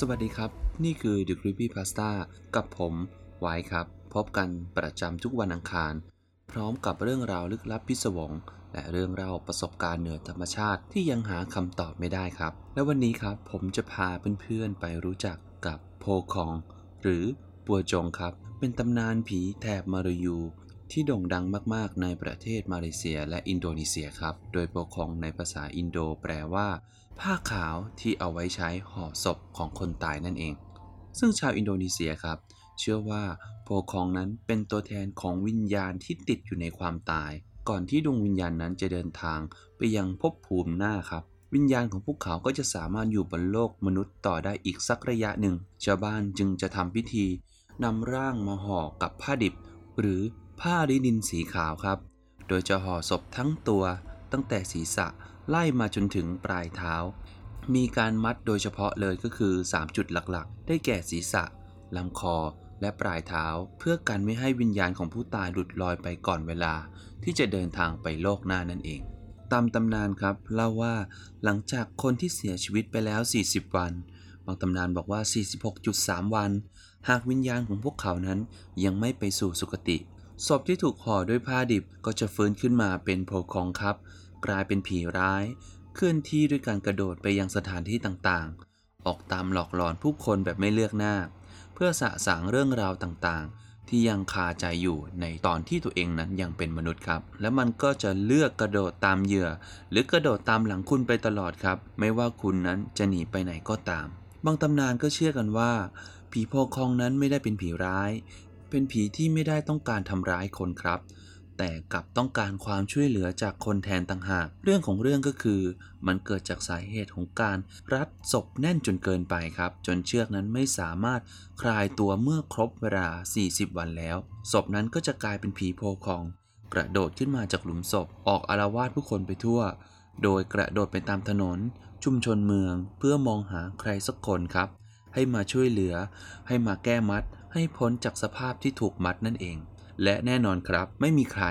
สวัสดีครับ นี่คือ The Creepy Pasta กับผม ไว้ครับ พบกันประจำทุกวันอังคาร พร้อมกับเรื่องราวลึกลับพิศวง และเรื่องเล่าประสบการณ์เหนือธรรมชาติที่ยังหาคำตอบไม่ได้ครับ และวันนี้ครับผมจะพาเพื่อนๆไปรู้จักกับโพคอง หรือปัวจงครับ เป็นตำนานผีแถบมาลายู ที่โด่งดังมากๆ ในประเทศมาเลเซียและอินโดนีเซียครับ โดยโปคองในภาษาอินโดแปลว่า ผ้าขาวที่เอาไว้ใช้ห่อศพของคนตายนั่นเอง ซึ่งชาวอินโดนีเซียครับ เชื่อว่าโพคองนั้นเป็นตัวแทนของวิญญาณที่ติดอยู่ในความตาย ก่อนที่ดวงวิญญาณนั้นจะเดินทางไปยังภพภูมิหน้าครับวิญญาณของพวกเขาก็จะสามารถอยู่บนโลกมนุษย์ต่อได้อีกสักระยะหนึ่ง ชาวบ้านจึงจะทำพิธีนำร่างมาห่อกับผ้าดิบ หรือ ผ้าลินินสีขาวครับ โดยจะห่อศพทั้งตัวตั้งแต่ศีรษะไล่มาจนถึงปลายเท้า มีการมัดโดยเฉพาะเลยก็คือ 3 จุดหลักๆ ได้แก่ศีรษะลำคอและปลายเท้า เพื่อกันไม่ให้วิญญาณของผู้ตายหลุดลอยไปก่อนเวลา ที่จะเดินทางไปโลกหน้านั่นเอง ตามตำนานครับเล่าว่าหลังจากคนที่เสียชีวิตไปแล้ว 40 วัน บางตำนานบอกว่า 46.3 วัน หากวิญญาณของพวกเขานั้นยังไม่ไปสู่สุคติ ศพที่ถูกห่อด้วยผ้าดิบก็จะฟื้นขึ้นมาเป็นโพคองครับ กลายเป็นผีร้าย เคลื่อนที่ด้วยการกระโดดไปยังสถานที่ต่างๆ ออกตามหลอกหลอนผู้คนแบบไม่เลือกหน้า เพื่อสะสางเรื่องราวต่างๆ ที่ยังคาใจอยู่ในตอนที่ตัวเองนั้นยังเป็นมนุษย์ครับ และมันก็จะเลือกกระโดดตามเหยื่อ หรือกระโดดตามหลังคุณไปตลอดครับ ไม่ว่าคุณนั้นจะหนีไปไหนก็ตาม บางตำนานก็เชื่อกันว่าผีโพคองนั้นไม่ได้เป็นผีร้าย เป็นผีที่ไม่ได้ต้องการทำร้ายคนครับ แต่กลับต้องการความช่วยเหลือจากคนแทนต่างหาก เรื่องของเรื่องก็คือ มันเกิดจากสาเหตุของการรัดศพแน่นจนเกินไปครับ จนเชือกนั้นไม่สามารถคลายตัวเมื่อครบเวลา 40 วันแล้ว ศพนั้นก็จะกลายเป็นผีโพคอง กระโดดขึ้นมาจากหลุมศพ ออกอารวาสผู้คนไปทั่ว โดยกระโดดไปตามถนน ชุมชนเมือง เพื่อมองหาใครสักคนครับ ให้มาช่วยเหลือ ให้มาแก้มัด ให้พ้นจากสภาพที่ถูกมัดนั่นเอง และแน่นอนครับไม่มีใคร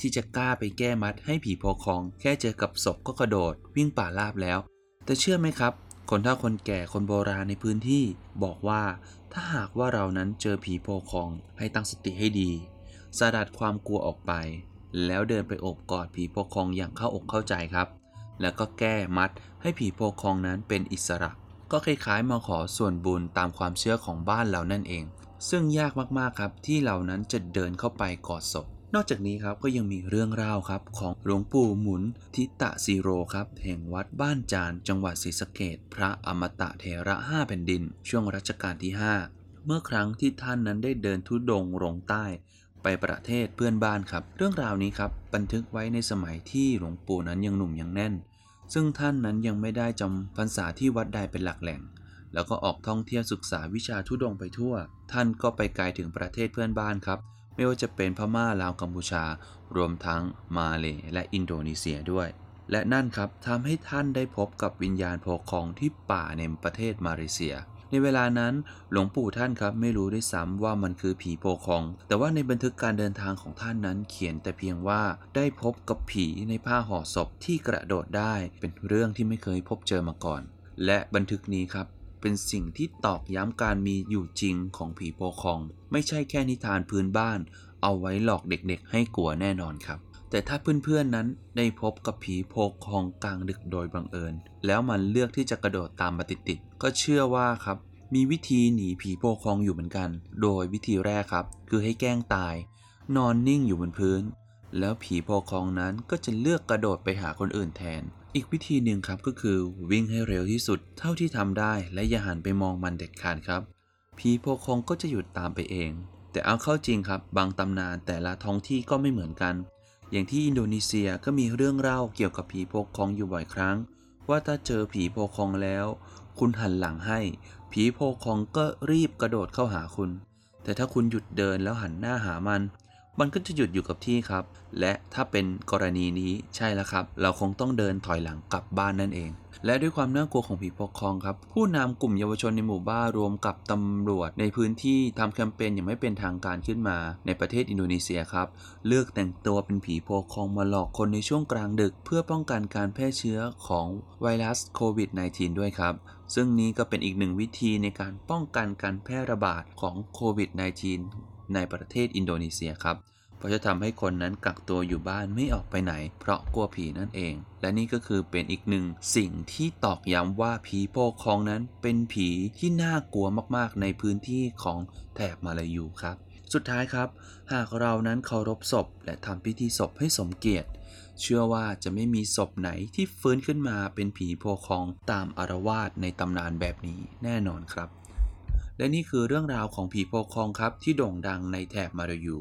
ที่จะกล้าไปแก้มัดให้ผีโพคอง แค่เจอกับศพก็กระโดด วิ่งป่าลาบแล้ว แต่เชื่อไหมครับ คนเฒ่าคนแก่คนโบราณในพื้นที่ บอกว่าถ้าหากว่าเรานั้นเจอผีโพคอง ให้ตั้งสติให้ดีสลัดความกลัวออกไป แล้วเดินไปโอบกอดผีโพคองอย่างเข้าอกเข้าใจครับ แล้วก็แก้มัดให้ผีโพคองนั้นเป็นอิสระ ก็คล้ายๆมาขอส่วนบุญตามความเชื่อของบ้านเรานั่นเอง ซึ่งยากมากๆครับที่เรานั้นจะเดินเข้าไปกอดศพนอกจากนี้ครับก็ยังมีเรื่องราวครับของหลวงปู่หมุนทิตะซีโรครับแห่งวัดบ้านจานจังหวัดศรีสะเกดพระอมตะเถระห้าแผ่นดิน ช่วงรัชกาลที่ 5 เมื่อครั้งที่ท่านนั้นได้เดินทุดงลงใต้ ไปประเทศเพื่อนบ้านครับ เรื่องราวนี้ครับบันทึกไว้ในสมัยที่หลวงปู่นั้นยังหนุ่มยังแน่น ซึ่งท่านนั้นยังไม่ได้จำพรรษาที่วัดใดเป็นหลักแหล่ง แล้วก็ออกท่องเที่ยวศึกษาวิชาทุดงไปทั่ว ท่านก็ไปไกลถึงประเทศเพื่อนบ้านครับ ไม่ว่าจะเป็นพม่าลาวกัมพูชา รวมทั้งมาเลและอินโดนีเซียด้วย และนั่นครับทำให้ท่านได้พบกับวิญญาณโพคองที่ป่าในประเทศมาเลเซีย ในเวลานั้นหลวงปู่ท่านครับไม่รู้ด้วยซ้ำว่ามันคือผีโพคอง แต่ว่าในบันทึกการเดินทางของท่านนั้นเขียนแต่เพียงว่าได้พบกับผีในผ้าห่อศพที่กระโดดได้เป็นเรื่องที่ไม่เคยพบเจอมาก่อน และบันทึกนี้ครับเป็นสิ่งที่ตอกย้ำการมีอยู่จริงของผีโพคอง ไม่ใช่แค่นิทานพื้นบ้าน เอาไว้หลอกเด็กๆให้กลัวแน่นอนครับ แต่ถ้าเพื่อนๆนั้นได้พบกับผีโพกคองกลางดึกโดยบังเอิญ แล้วมันเลือกที่จะกระโดดตามมาติดๆก็เชื่อว่าครับ มีวิธีหนีผีโพคองอยู่เหมือนกัน โดยวิธีแรกครับ คือให้แกล้งตาย นอนนิ่งอยู่บนพื้น แล้วผีโพคองนั้นก็จะเลือกกระโดดไปหาคนอื่นแทน อีกวิธีหนึ่งครับก็คือวิ่งให้เร็วที่สุดเท่าที่ทำได้และอย่าหันไปมองมันเด็ดขาดครับผีโพคองก็จะหยุดตามไปเอง แต่เอาเข้าจริงครับ บางตำนานแต่ละท้องที่ก็ไม่เหมือนกัน อย่างที่อินโดนีเซียก็มีเรื่องเล่าเกี่ยวกับผีโพคองอยู่บ่อยครั้ง ว่าถ้าเจอผีโพคองแล้ว คุณหันหลังให้ ผีโพคองก็รีบกระโดดเข้าหาคุณ แต่ถ้าคุณหยุดเดินแล้วหันหน้าหามัน มันก็จะหยุดอยู่กับที่ครับ และถ้าเป็นกรณีนี้ใช่แล้วครับ เราคงต้องเดินถอยหลังกลับบ้านนั่นเอง และด้วยความน่ากลัวของผีปกครองครับ ผู้นำกลุ่มเยาวชนในหมู่บ้านรวมกับตำรวจ ในพื้นที่ทำแคมเปญอย่างไม่เป็นทางการขึ้นมา ในประเทศอินโดนีเซียครับ เลือกแต่งตัวเป็นผีโพกคองมาหลอกคนในช่วงกลางดึก เพื่อป้องกันการแพร่เชื้อของไวรัสโควิด -19 ด้วยครับซึ่งนี้ก็เป็นอีกหนึ่งวิธีในการป้องกันการแพร่ระบาดของโควิด -19 ในประเทศอินโดนีเซียครับ เพราะจะทำให้คนนั้นกักตัวอยู่บ้านไม่ออกไปไหน เพราะกลัวผีนั่นเอง และนี่ก็คือเป็นอีกหนึ่งสิ่งที่ตอกย้ำว่าผีโพกคองนั้นเป็นผีที่น่ากลัวมากๆ ในพื้นที่ของแถบมาลายูครับ สุดท้ายครับ หากเรานั้นเคารพศพ และทำพิธีศพให้สมเกียรติเชื่อว่าจะไม่มีศพไหนที่ฟื้นขึ้นมาเป็นผีโพคองตามอารวาสในตำนานแบบนี้แน่นอนครับ และนี่คือเรื่องราวของผีโพคองครับที่โด่งดังในแถบมาลายู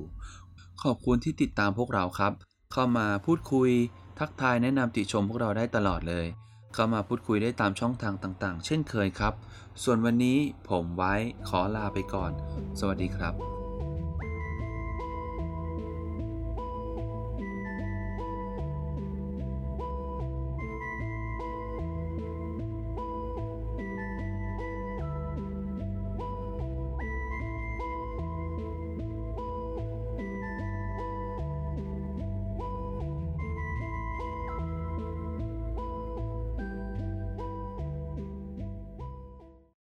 ขอบคุณที่ติดตามพวกเราครับ เข้ามาพูดคุย ทักทายแนะนำติชมพวกเราได้ตลอดเลย เข้ามาพูดคุยได้ตามช่องทางต่างๆ เช่นเคยครับ ส่วนวันนี้ผมไว้ขอลาไปก่อน สวัสดีครับ